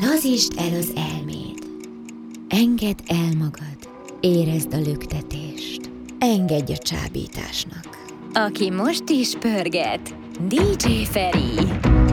Lazítsd el az elméd. Engedd el magad. Érezd a löktetést. Engedj a csábításnak. Aki most is pörget, DJ Feri.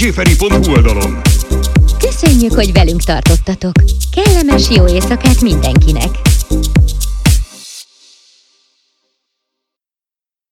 djferi.hu oldalon. Köszönjük, hogy velünk tartottatok! Kellemes jó éjszakát mindenkinek!